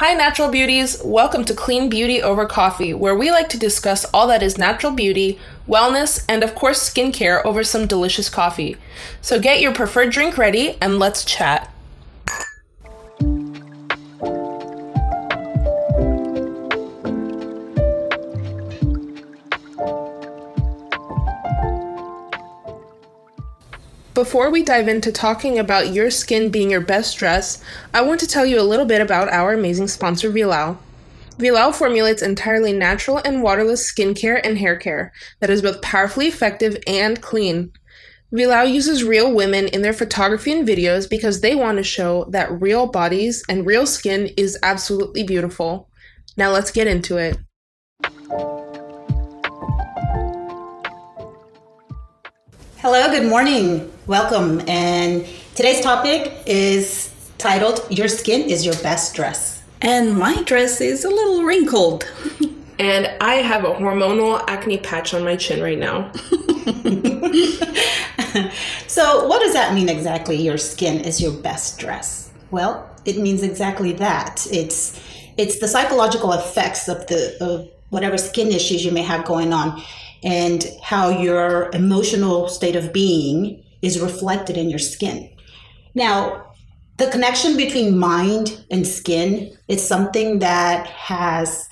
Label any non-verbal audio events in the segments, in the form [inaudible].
Hi, natural beauties. Welcome to Clean Beauty Over Coffee, where we like to discuss all that is natural beauty, wellness, and of course, skincare over some delicious coffee. So get your preferred drink ready and let's chat. Before we dive into talking about your skin being your best dress, I want to tell you a little bit about our amazing sponsor, Vilao. Vilao formulates entirely natural and waterless skincare and hair care that is both powerfully effective and clean. Vilao uses real women in their photography and videos because they want to show that real bodies and real skin is absolutely beautiful. Now let's get into it. Hello, good morning. Welcome. And today's topic is titled Your Skin is Your Best Dress. And my dress is a little wrinkled. [laughs] and I have a hormonal acne patch on my chin right now. [laughs] so, what does that mean exactly? Your skin is your best dress. Well, it means exactly that. It's it's the psychological effects of the of whatever skin issues you may have going on and how your emotional state of being is reflected in your skin. Now, the connection between mind and skin is something that has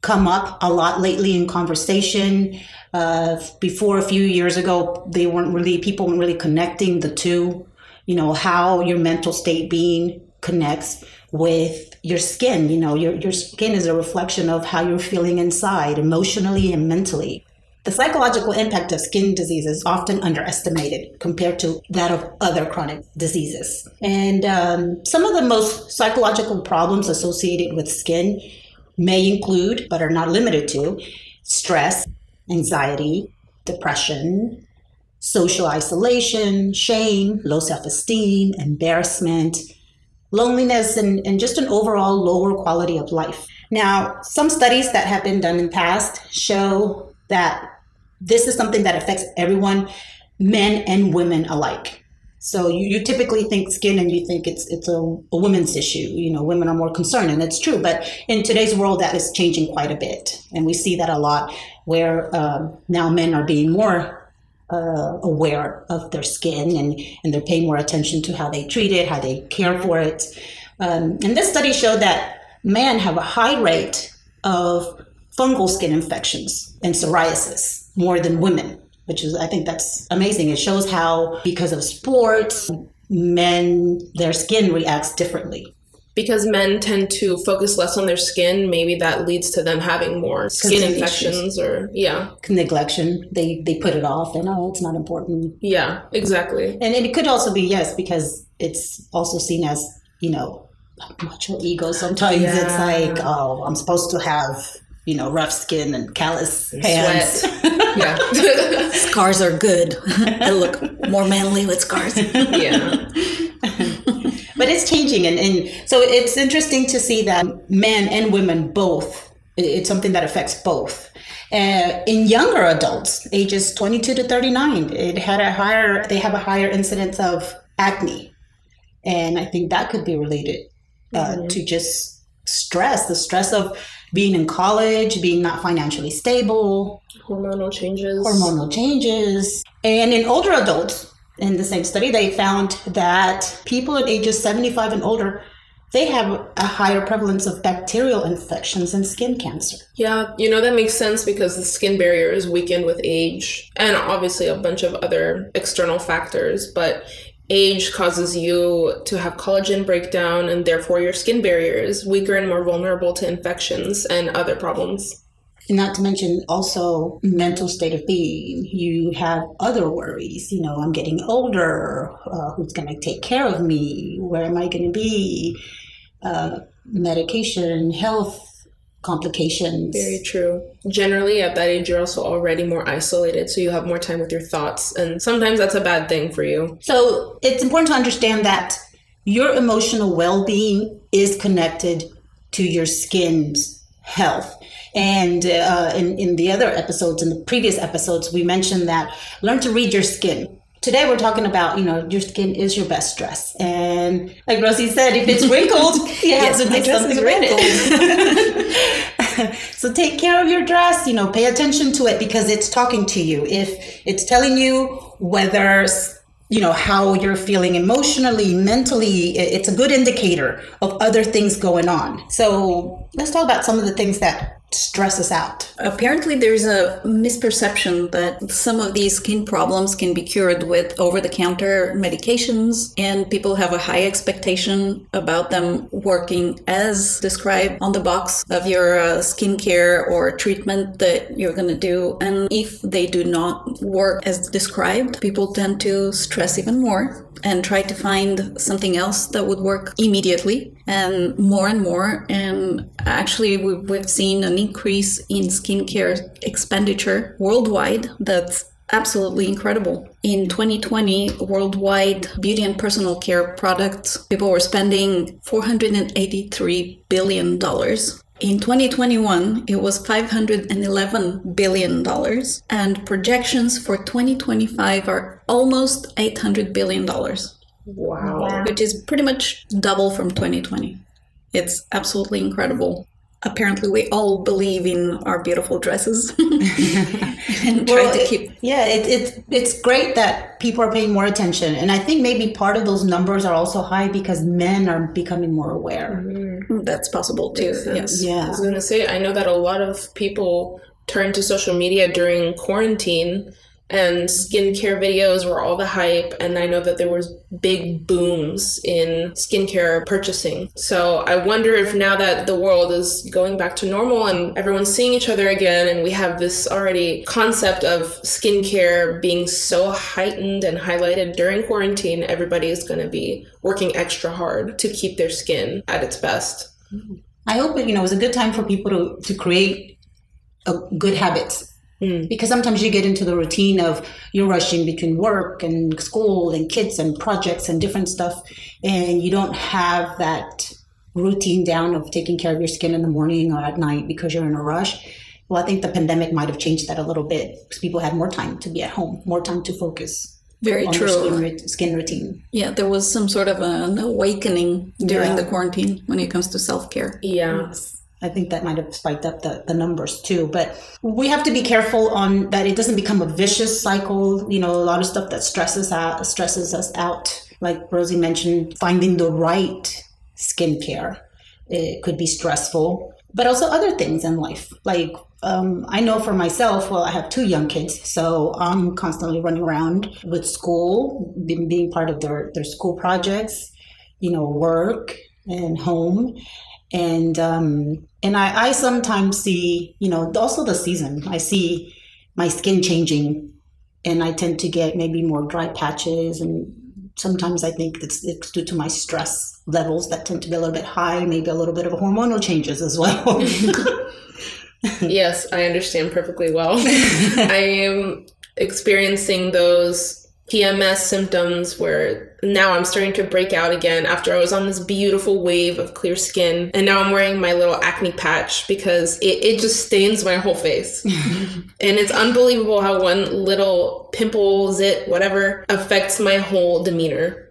come up a lot lately in conversation. Uh, before a few years ago, they weren't really people weren't really connecting the two. You know how your mental state being connects with your skin. You know your your skin is a reflection of how you're feeling inside, emotionally and mentally. The psychological impact of skin disease is often underestimated compared to that of other chronic diseases. And um, some of the most psychological problems associated with skin may include, but are not limited to, stress, anxiety, depression, social isolation, shame, low self esteem, embarrassment, loneliness, and, and just an overall lower quality of life. Now, some studies that have been done in the past show that this is something that affects everyone, men and women alike. So you, you typically think skin and you think it's it's a, a women's issue. You know, women are more concerned, and it's true. But in today's world, that is changing quite a bit, and we see that a lot, where um, now men are being more uh, aware of their skin and and they're paying more attention to how they treat it, how they care for it. Um, and this study showed that men have a high rate of fungal skin infections and psoriasis more than women, which is, I think that's amazing. It shows how, because of sports, men, their skin reacts differently. Because men tend to focus less on their skin, maybe that leads to them having more skin infections or, yeah. Neglection. They, they put it off and, oh, it's not important. Yeah, exactly. And, and it could also be, yes, because it's also seen as, you know, macho ego. Sometimes yeah. it's like, oh, I'm supposed to have you know, rough skin and callous and hands. [laughs] yeah. [laughs] scars are good. [laughs] I look more manly with scars. yeah. but it's changing. And, and so it's interesting to see that men and women both, it's something that affects both. Uh, in younger adults, ages 22 to 39, it had a higher, they have a higher incidence of acne. And I think that could be related uh, mm-hmm. to just stress, the stress of being in college, being not financially stable, hormonal changes, hormonal changes. And in older adults, in the same study, they found that people at ages 75 and older they have a higher prevalence of bacterial infections and skin cancer. Yeah, you know, that makes sense because the skin barrier is weakened with age and obviously a bunch of other external factors. But age causes you to have collagen breakdown and therefore your skin barrier is weaker and more vulnerable to infections and other problems. Not to mention also mental state of being. You have other worries. You know i'm getting older. Uh, who's going to take care of me? Where am i going to be? Uh, medication health complications. Very true. Generally, at that age, you're also already more isolated, so you have more time with your thoughts, and sometimes that's a bad thing for you. So it's important to understand that your emotional well being is connected to your skin's health. And uh, in, in the other episodes, in the previous episodes, we mentioned that learn to read your skin. Today we're talking about you know your skin is your best dress. And like rosie said if it's wrinkled [laughs] you have Yes, to my do dress is something wrinkled. [laughs] So take care of your dress you know pay attention to it because it's talking to you. If it's telling you whether you know how you're feeling emotionally mentally it's a good indicator of other things going on. So let's talk about some of the things that stress us out Apparently, there's a misperception that some of these skin problems can be cured with over the counter medications, and people have a high expectation about them working as described on the box of your uh, skincare or treatment that you're going to do. And if they do not work as described, people tend to stress even more and try to find something else that would work immediately and more and more. And actually, we- we've seen an increase in skincare expenditure worldwide that's absolutely incredible. In 2020, worldwide beauty and personal care products, people were spending $483 billion. In 2021, it was $511 billion, and projections for 2025 are almost $800 billion, Wow. which is pretty much double from 2020. It's absolutely incredible. Apparently, we all believe in our beautiful dresses [laughs] and try Well, to it- yeah it, it, it's great that people are paying more attention and i think maybe part of those numbers are also high because men are becoming more aware mm-hmm. That's possible too. Makes sense. Yes. I was going to say, I know that a lot of people turned to social media during quarantine and skincare videos were all the hype. And I know that there was big booms in skincare purchasing. So I wonder if now that the world is going back to normal and everyone's seeing each other again, and we have this already concept of skincare being so heightened and highlighted during quarantine, everybody is going to be working extra hard to keep their skin at its best. i hope you know it was a good time for people to, to create a good habits Mm. because sometimes you get into the routine of you're rushing between work and school and kids and projects and different stuff and you don't have that routine down of taking care of your skin in the morning or at night because you're in a rush well i think the pandemic might have changed that a little bit because people had more time to be at home more time to focus Very on their skin, true. rut- skin routine Yeah, there was some sort of an awakening during Yeah. the quarantine when it comes to self care. Yeah. I think that might have spiked up the, the numbers too. But we have to be careful on that it doesn't become a vicious cycle. You know, a lot of stuff that stresses out stresses us out. Like Rosie mentioned, finding the right skincare. It could be stressful, but also other things in life. Like um, I know for myself, well, I have two young kids, so I'm constantly running around with school, being, being part of their, their school projects, you know, work and home and um, and I, I sometimes see you know also the season i see my skin changing and i tend to get maybe more dry patches and sometimes i think it's, it's due to my stress levels that tend to be a little bit high maybe a little bit of hormonal changes as well [laughs] yes, I understand perfectly well. [laughs] I am experiencing those PMS symptoms where now I'm starting to break out again after I was on this beautiful wave of clear skin. And now I'm wearing my little acne patch because it, it just stains my whole face. [laughs] and it's unbelievable how one little pimple, zit, whatever, affects my whole demeanor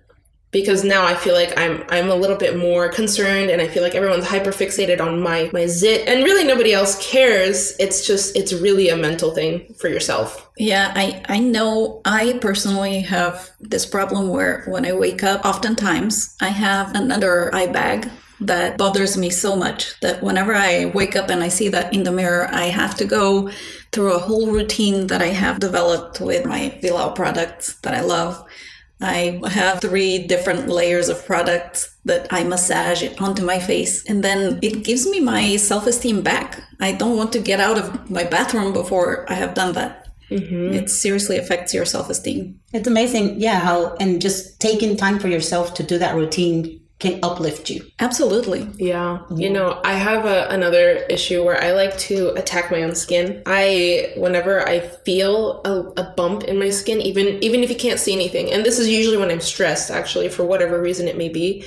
because now I feel like I'm I'm a little bit more concerned and I feel like everyone's hyper fixated on my my zit and really nobody else cares. It's just it's really a mental thing for yourself. Yeah, I, I know I personally have this problem where when I wake up, oftentimes I have another eye bag that bothers me so much that whenever I wake up and I see that in the mirror, I have to go through a whole routine that I have developed with my Vilao products that I love. I have three different layers of products that I massage onto my face, and then it gives me my self esteem back. I don't want to get out of my bathroom before I have done that. Mm-hmm. It seriously affects your self esteem. it's amazing yeah how and just taking time for yourself to do that routine can uplift you Absolutely. Yeah. You know, I have a, another issue where I like to attack my own skin. I whenever I feel a, a bump in my skin, even even if you can't see anything, and this is usually when I'm stressed actually for whatever reason it may be,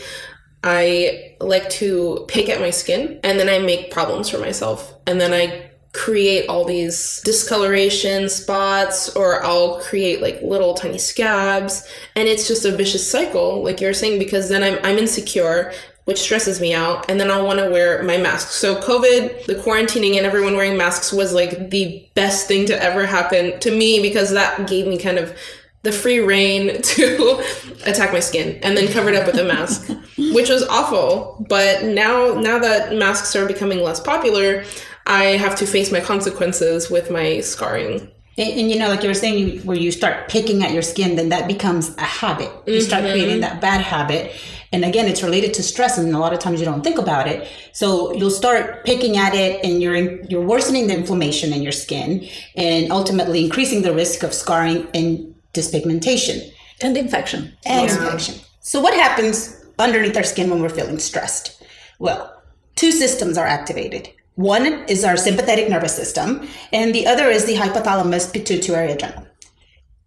I like to pick at my skin and then I make problems for myself. And then I create all these discoloration spots or I'll create like little tiny scabs and it's just a vicious cycle like you're saying because then I'm I'm insecure which stresses me out and then I'll want to wear my mask. So COVID, the quarantining and everyone wearing masks was like the best thing to ever happen to me because that gave me kind of the free reign [laughs] to attack my skin and then covered up with a mask [laughs] which was awful but now now that masks are becoming less popular i have to face my consequences with my scarring and, and, you know, like you were saying, where you start picking at your skin, then that becomes a habit. You start mm-hmm. creating that bad habit. And again, it's related to stress, and a lot of times you don't think about it. So you'll start picking at it, and you're you're worsening the inflammation in your skin, and ultimately increasing the risk of scarring and dyspigmentation and infection. And yeah. infection. So what happens underneath our skin when we're feeling stressed? Well, two systems are activated. One is our sympathetic nervous system, and the other is the hypothalamus pituitary adrenal.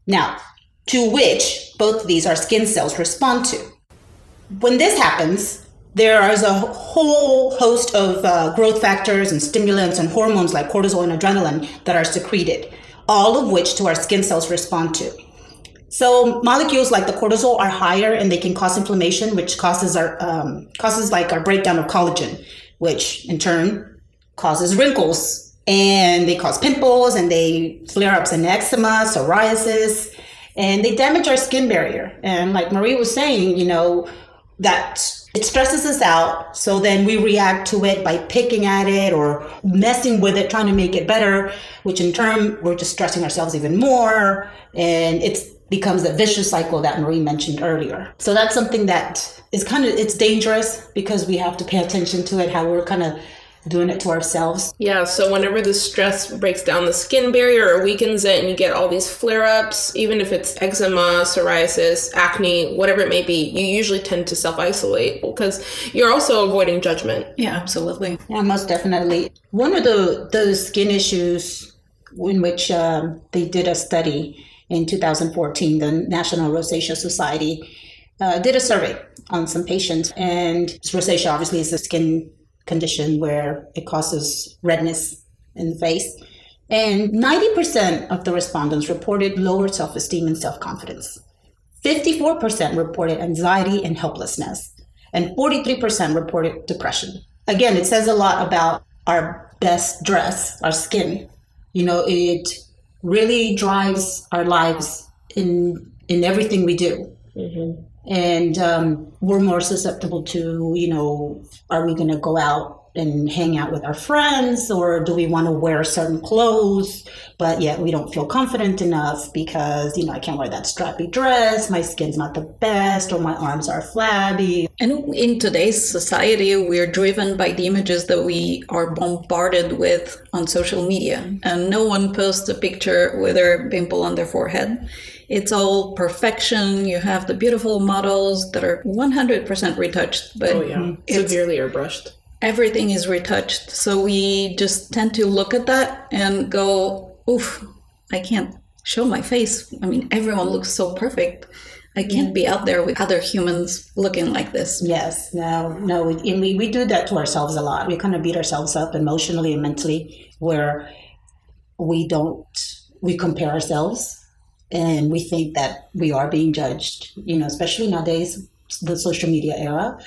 Now, to which both of these our skin cells respond to. When this happens, there is a whole host of uh, growth factors and stimulants and hormones like cortisol and adrenaline that are secreted, all of which to our skin cells respond to. So molecules like the cortisol are higher and they can cause inflammation, which causes our um, causes like our breakdown of collagen, which in turn causes wrinkles and they cause pimples and they flare ups in eczema, psoriasis, and they damage our skin barrier. And like Marie was saying, you know, that it stresses us out. So then we react to it by picking at it or messing with it, trying to make it better, which in turn, we're just stressing ourselves even more. And it becomes a vicious cycle that Marie mentioned earlier. So that's something that is kind of, it's dangerous because we have to pay attention to it, how we're kind of doing it to ourselves. Yeah, so whenever the stress breaks down the skin barrier or weakens it and you get all these flare ups, even if it's eczema, psoriasis, acne, whatever it may be, you usually tend to self isolate because you're also avoiding judgment. Yeah, absolutely. Yeah, most definitely. One of the those skin issues in which um, they did a study in 2014, the National Rosacea Society uh, did a survey on some patients, and rosacea obviously is a skin condition where it causes redness in the face. And 90% of the respondents reported lower self esteem and self confidence. 54% reported anxiety and helplessness. And 43% reported depression. Again, it says a lot about our best dress, our skin. You know, it really drives our lives in in everything we do. Mm-hmm and um, we're more susceptible to you know are we going to go out and hang out with our friends or do we want to wear certain clothes but yet we don't feel confident enough because you know i can't wear that strappy dress my skin's not the best or my arms are flabby and in today's society we're driven by the images that we are bombarded with on social media and no one posts a picture with their pimple on their forehead it's all perfection. You have the beautiful models that are 100% retouched, but oh, yeah. severely airbrushed. Everything is retouched. So we just tend to look at that and go, oof, I can't show my face. I mean, everyone looks so perfect. I mm-hmm. can't be out there with other humans looking like this. Yes, no, no. We, and we, we do that to ourselves a lot. We kind of beat ourselves up emotionally and mentally where we don't, we compare ourselves and we think that we are being judged you know especially nowadays the social media era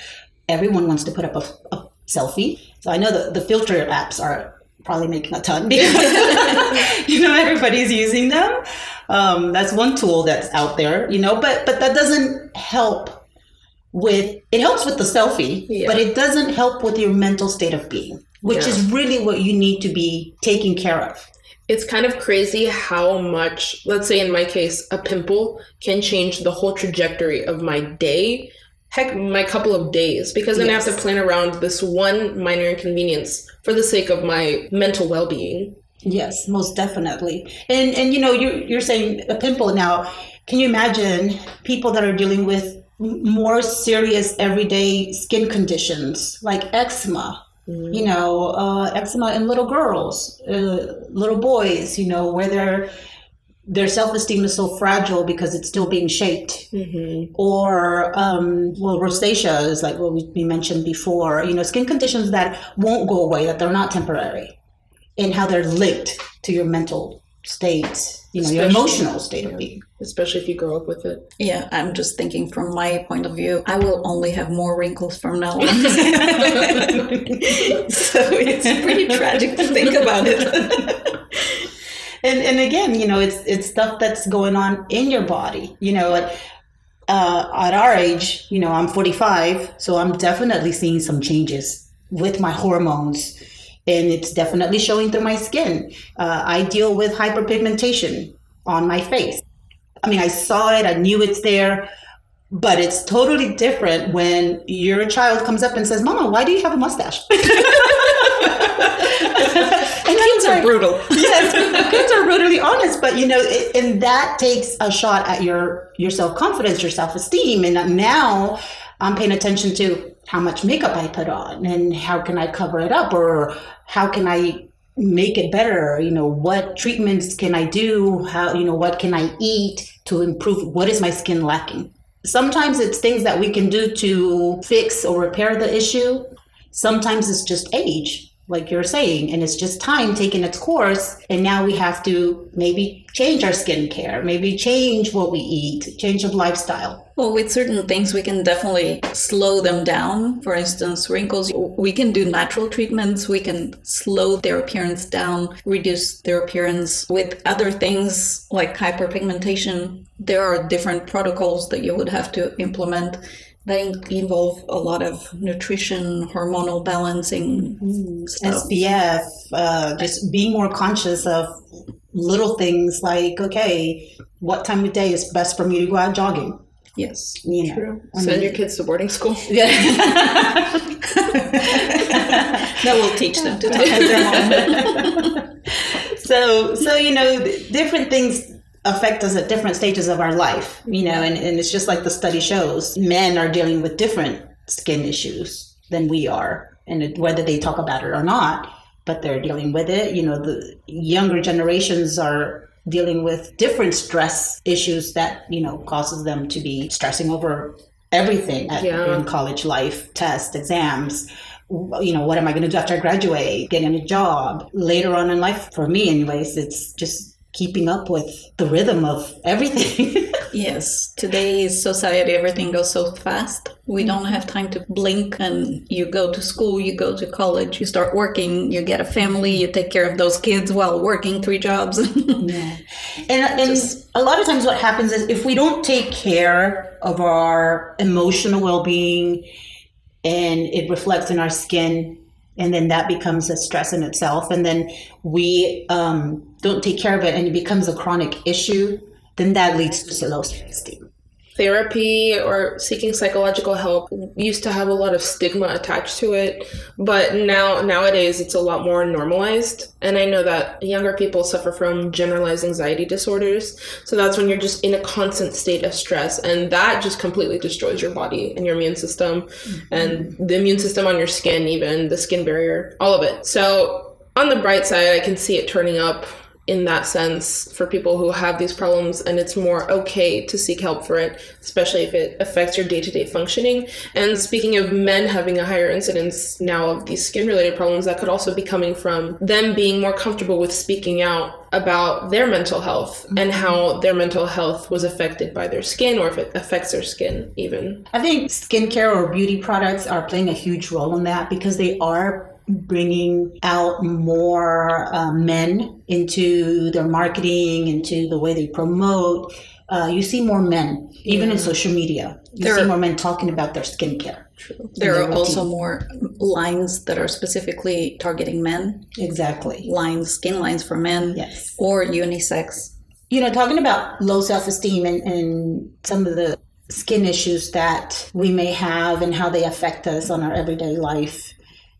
everyone wants to put up a, a selfie so i know that the filter apps are probably making a ton because [laughs] you know everybody's using them um, that's one tool that's out there you know but but that doesn't help with it helps with the selfie yeah. but it doesn't help with your mental state of being which yeah. is really what you need to be taking care of it's kind of crazy how much, let's say in my case, a pimple can change the whole trajectory of my day, heck, my couple of days, because then yes. I have to plan around this one minor inconvenience for the sake of my mental well being. Yes, most definitely. And and you know, you you're saying a pimple now. Can you imagine people that are dealing with more serious everyday skin conditions like eczema Mm-hmm. You know, uh, eczema in little girls, uh, little boys. You know, where their their self esteem is so fragile because it's still being shaped. Mm-hmm. Or um, well, rosacea is like what we mentioned before. You know, skin conditions that won't go away, that they're not temporary. and how they're linked to your mental state, you know, your emotional state of being. especially if you grow up with it. Yeah, I'm just thinking from my point of view, I will only have more wrinkles from now on. [laughs] [laughs] so it's pretty tragic to think about it. [laughs] and and again, you know, it's it's stuff that's going on in your body. You know, at uh, at our age, you know, I'm 45, so I'm definitely seeing some changes with my hormones, and it's definitely showing through my skin. Uh, I deal with hyperpigmentation on my face. I mean, I saw it, I knew it's there. But it's totally different when your child comes up and says, Mama, why do you have a mustache? [laughs] and Kids are brutal. Kids are brutally honest, but you know, it, and that takes a shot at your your self confidence, your self esteem, and now I'm paying attention to how much makeup I put on and how can I cover it up, or how can I make it better. You know, what treatments can I do? How you know what can I eat to improve? What is my skin lacking? Sometimes it's things that we can do to fix or repair the issue. Sometimes it's just age, like you're saying, and it's just time taking its course. And now we have to maybe change our skincare, maybe change what we eat, change of lifestyle. Well, with certain things, we can definitely slow them down. For instance, wrinkles, we can do natural treatments. We can slow their appearance down, reduce their appearance. With other things like hyperpigmentation, there are different protocols that you would have to implement. They involve a lot of nutrition, hormonal balancing stuff. SPF, uh, just being more conscious of little things like, okay, what time of day is best for me to go out jogging? Yes. You True. Send your kids to boarding school. [laughs] Yeah. [laughs] that will teach them to [laughs] talk. so so you know different things affect us at different stages of our life you know and, and it's just like the study shows men are dealing with different skin issues than we are and it, whether they talk about it or not but they're dealing with it you know the younger generations are dealing with different stress issues that you know causes them to be stressing over everything at, Yeah. in college life tests exams you know, what am I going to do after I graduate? Getting a job later on in life. For me, anyways, it's just keeping up with the rhythm of everything. [laughs] Yes, today's society, everything goes so fast. We don't have time to blink. And you go to school, you go to college, you start working, you get a family, you take care of those kids while working three jobs. [laughs] yeah. And, and a lot of times, what happens is if we don't take care of our emotional well being and it reflects in our skin, and then that becomes a stress in itself, and then we um, don't take care of it and it becomes a chronic issue, then that leads to low self esteem. Therapy or seeking psychological help used to have a lot of stigma attached to it, but now nowadays it's a lot more normalized. And I know that younger people suffer from generalized anxiety disorders. So that's when you're just in a constant state of stress, and that just completely destroys your body and your immune system, mm-hmm. and the immune system on your skin, even the skin barrier, all of it. So on the bright side, I can see it turning up in that sense for people who have these problems and it's more okay to seek help for it especially if it affects your day-to-day functioning. And speaking of men having a higher incidence now of these skin related problems that could also be coming from them being more comfortable with speaking out about their mental health and how their mental health was affected by their skin or if it affects their skin even. I think skincare or beauty products are playing a huge role in that because they are bringing out more uh, men into their marketing, into the way they promote. Uh, you see more men, even in social media. You There see are- more men talking about their skincare. True. there are also more lines that are specifically targeting men, Exactly. lines, skin lines for men, Yes. or unisex. you know, talking about low self esteem and, and some of the skin issues that we may have and how they affect us on our everyday life.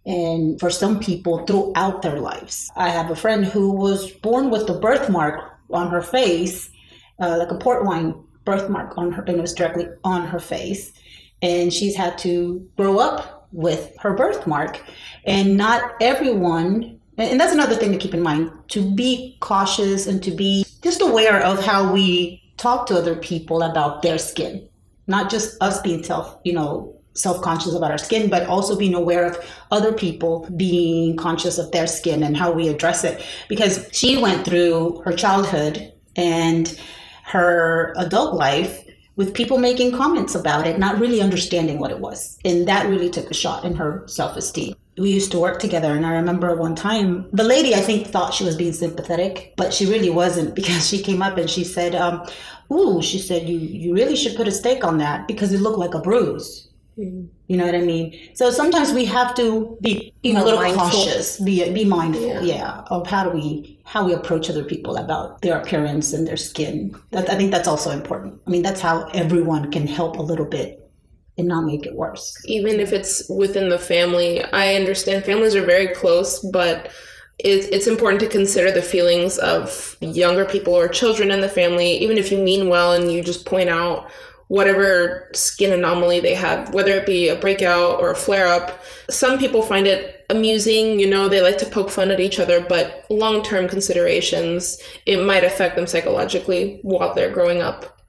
And for some people throughout their lives. I have a friend who was born with the birthmark on her face, uh, like a port wine birthmark on her, and it was directly on her face. And she's had to grow up with her birthmark. And not everyone and and that's another thing to keep in mind to be cautious and to be just aware of how we talk to other people about their skin not just us being self you know self-conscious about our skin but also being aware of other people being conscious of their skin and how we address it. Because she went through her childhood and her adult life with people making comments about it not really understanding what it was. And that really took a shot in her self-esteem. We used to work together and i remember one time the lady i think thought she was being sympathetic but she really wasn't [laughs] because she came up and she said um, ooh she said you, you really should put a stake on that because it looked like a bruise. You know what i mean so sometimes we have to be you know, a little mindful. cautious be, be mindful yeah. yeah. of how do we how we approach other people about their appearance and their skin that, i think that's also important i mean that's how everyone can help a little bit and not make it worse. Even if it's within the family, I understand families are very close, but it, it's important to consider the feelings of younger people or children in the family, even if you mean well and you just point out whatever skin anomaly they have, whether it be a breakout or a flare up. Some people find it amusing, you know, they like to poke fun at each other, but long term considerations, it might affect them psychologically while they're growing up.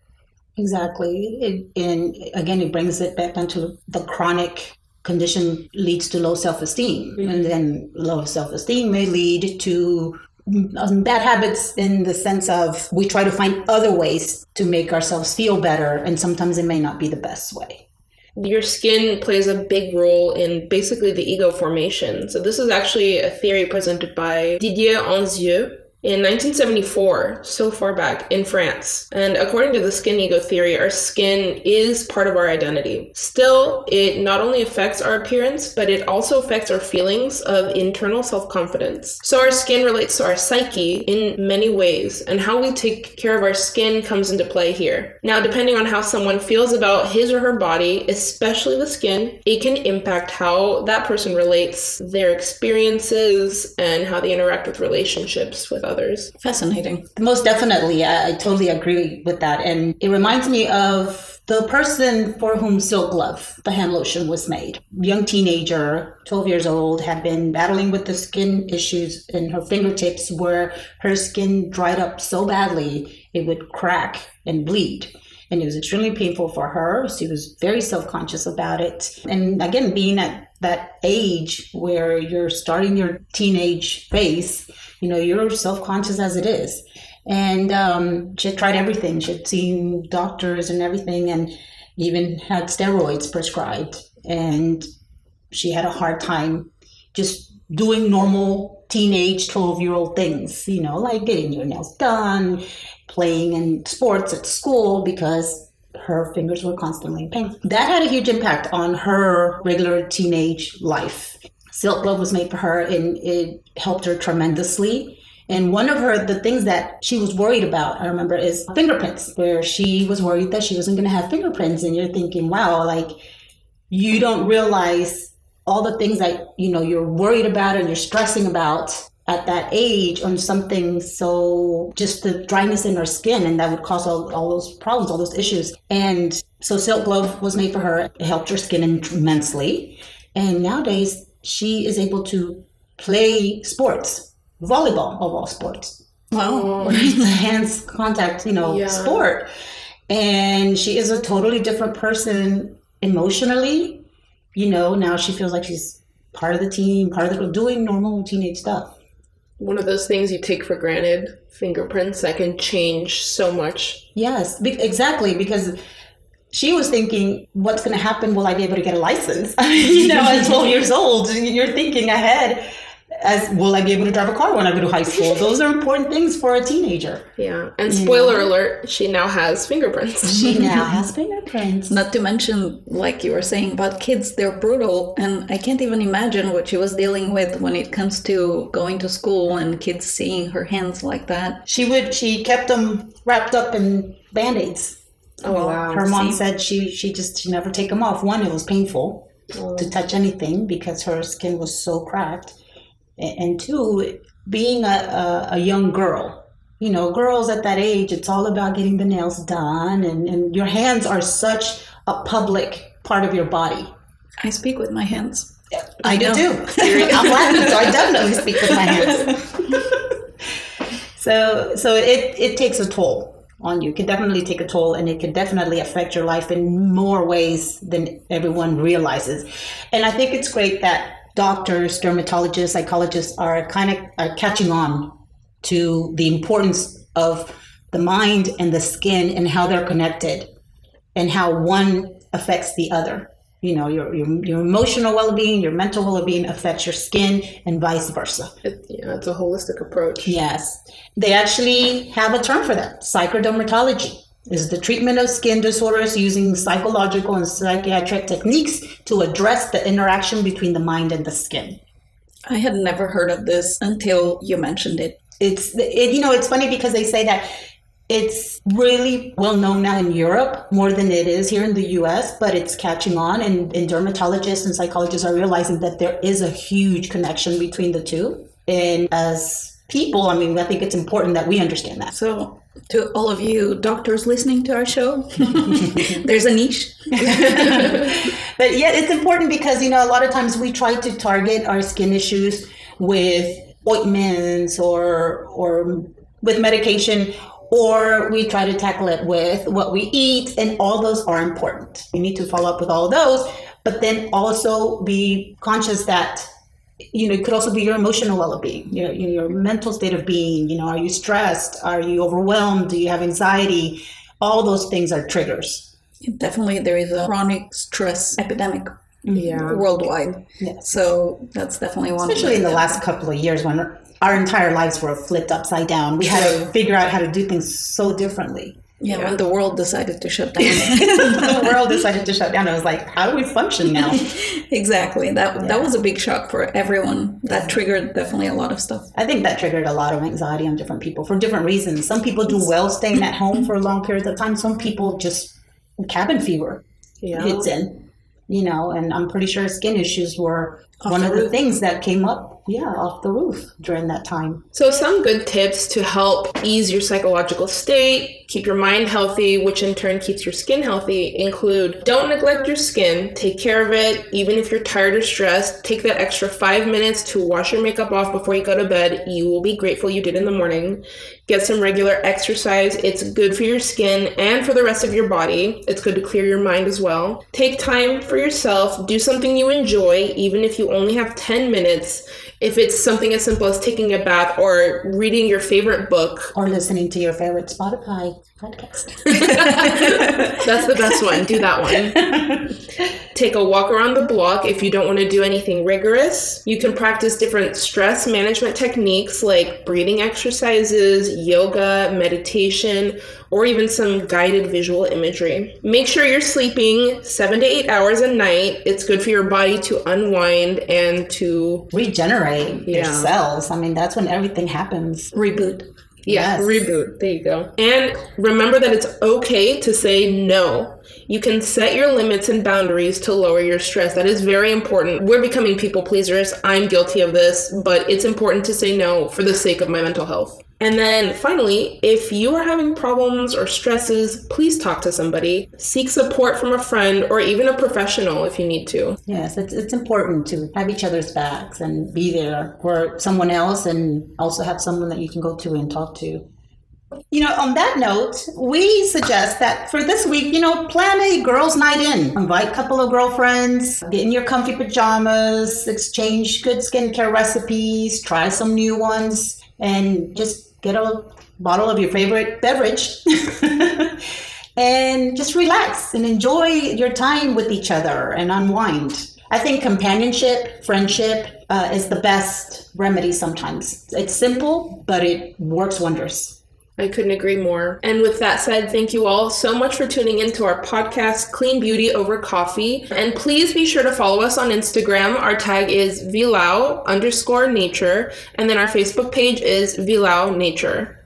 Exactly. It, and again, it brings it back onto the chronic condition leads to low self-esteem mm-hmm. and then low self-esteem may lead to bad habits in the sense of we try to find other ways to make ourselves feel better and sometimes it may not be the best way. Your skin plays a big role in basically the ego formation. So this is actually a theory presented by Didier Anzieu in 1974, so far back, in France. And according to the skin ego theory, our skin is part of our identity. Still, it not only affects our appearance, but it also affects our feelings of internal self confidence. So our skin relates to our psyche in many ways, and how we take care of our skin comes into play here. Now, depending on how someone feels about his or her body, especially the skin, it can impact how that person relates, their experiences, and how they interact with relationships with others. Fascinating. Most definitely. I, I totally agree with that. And it reminds me of the person for whom Silk Glove, the hand lotion, was made. Young teenager, 12 years old, had been battling with the skin issues in her fingertips where her skin dried up so badly it would crack and bleed and it was extremely painful for her. She was very self conscious about it. And again, being at that age where you're starting your teenage phase, you know, you're self conscious as it is. And um, she had tried everything. She had seen doctors and everything, and even had steroids prescribed. And she had a hard time just doing normal teenage 12 year old things, you know, like getting your nails done, playing in sports at school because her fingers were constantly in pain. That had a huge impact on her regular teenage life. Silk Glove was made for her and it helped her tremendously. And one of her, the things that she was worried about, I remember, is fingerprints, where she was worried that she wasn't going to have fingerprints. And you're thinking, wow, like you don't realize all the things that, you know, you're worried about and you're stressing about at that age on something so just the dryness in her skin and that would cause all, all those problems all those issues. And so silk glove was made for her. It helped her skin immensely. And nowadays she is able to play sports volleyball of all sports. Wow. [laughs] A hands contact you know yeah. sport. And she is a totally different person emotionally. You know now she feels like she's part of the team part of the doing normal teenage stuff one of those things you take for granted fingerprints that can change so much. Yes be- exactly because she was thinking what's going to happen? Will i be able to get a license? [laughs] You know at 12 years old you're thinking ahead as will I be able to drive a car when I go to high school? Those are important things for a teenager. Yeah. And spoiler yeah. alert, she now has fingerprints. She [laughs] now has fingerprints. Not to mention, like you were saying about kids, they're brutal. And I can't even imagine what she was dealing with when it comes to going to school and kids seeing her hands like that. She would, she kept them wrapped up in band aids. Oh, wow. Her mom See? said she, she just, she never take them off. One, it was painful. Oh. To touch anything because her skin was so cracked and two, being a, a, a, young girl. You know, girls at that age, it's all about getting the nails done, and, and your hands are such a public part of your body. I speak with my hands. I, I do too. [laughs] I'm Latin, so I definitely speak with my hands. so, so it it takes a toll on you. It can definitely take a toll and it can definitely affect your life in more ways than everyone realizes. And I think it's great that doctors, dermatologists, psychologists are kind of are catching on to the importance of the mind and the skin and how they're connected and how one affects the other. You know your, your, your emotional well-being your mental well-being affects your skin and vice versa. It, yeah it's a holistic approach. Yes. They actually have a term for that psychodermatology is the treatment of skin disorders using psychological and psychiatric techniques to address the interaction between the mind and the skin i had never heard of this until you mentioned it it's it, you know it's funny because they say that it's really well known now in Europe more than it is here in the US, but it's catching on. And, and, dermatologists and psychologists are realizing that there is a huge connection between the two. And as people, I mean, I think it's important that we understand that. So, to all of you doctors listening to our show, [laughs] there's a niche. [laughs] but yeah, it's important because, you know, a lot of times we try to target our skin issues with ointments or, or with medication or we try to tackle it with what we eat, and all those are important. We need to follow up with all those, but then also be conscious that you know it could also be your emotional well-being your, your mental state of being you know are you stressed? Are you overwhelmed? Do you have anxiety? All those things are triggers. Definitely there is a chronic stress epidemic yeah. worldwide. Yes. so that's definitely one especially in the last couple of years when our entire lives were flipped upside down. We had to figure out how to do things so differently. Yeah, yeah. when the world decided to shut down. [laughs] the world decided to shut down. I was like, how do we function now? [laughs] exactly. That yeah. that was a big shock for everyone. That triggered definitely a lot of stuff. I think that triggered a lot of anxiety on different people for different reasons. Some people do well staying at home for long periods of time. Some people just cabin fever yeah. hits in you know, and I'm pretty sure skin issues were off one of the things that came up, yeah, off the roof during that time. So, some good tips to help ease your psychological state, keep your mind healthy, which in turn keeps your skin healthy, include don't neglect your skin, take care of it, even if you're tired or stressed. Take that extra five minutes to wash your makeup off before you go to bed. You will be grateful you did in the morning. Get some regular exercise. It's good for your skin and for the rest of your body. It's good to clear your mind as well. Take time for yourself. Do something you enjoy, even if you only have 10 minutes. If it's something as simple as taking a bath or reading your favorite book, or listening to your favorite Spotify podcast. [laughs] That's the best one. Do that one. [laughs] Take a walk around the block if you don't want to do anything rigorous. You can practice different stress management techniques like breathing exercises, yoga, meditation, or even some guided visual imagery. Make sure you're sleeping seven to eight hours a night. It's good for your body to unwind and to regenerate yeah. your cells. I mean, that's when everything happens. Reboot. Yeah, yes. reboot. There you go. And remember that it's okay to say no. You can set your limits and boundaries to lower your stress. That is very important. We're becoming people pleasers. I'm guilty of this, but it's important to say no for the sake of my mental health. And then finally, if you are having problems or stresses, please talk to somebody. Seek support from a friend or even a professional if you need to. Yes, it's, it's important to have each other's backs and be there for someone else and also have someone that you can go to and talk to. You know, on that note, we suggest that for this week, you know, plan a girls' night in. Invite a couple of girlfriends, get in your comfy pajamas, exchange good skincare recipes, try some new ones, and just get a bottle of your favorite beverage [laughs] and just relax and enjoy your time with each other and unwind. I think companionship, friendship uh, is the best remedy sometimes. It's simple, but it works wonders. I couldn't agree more. And with that said, thank you all so much for tuning into our podcast, Clean Beauty Over Coffee. And please be sure to follow us on Instagram. Our tag is Vilau underscore nature. And then our Facebook page is Vilau Nature.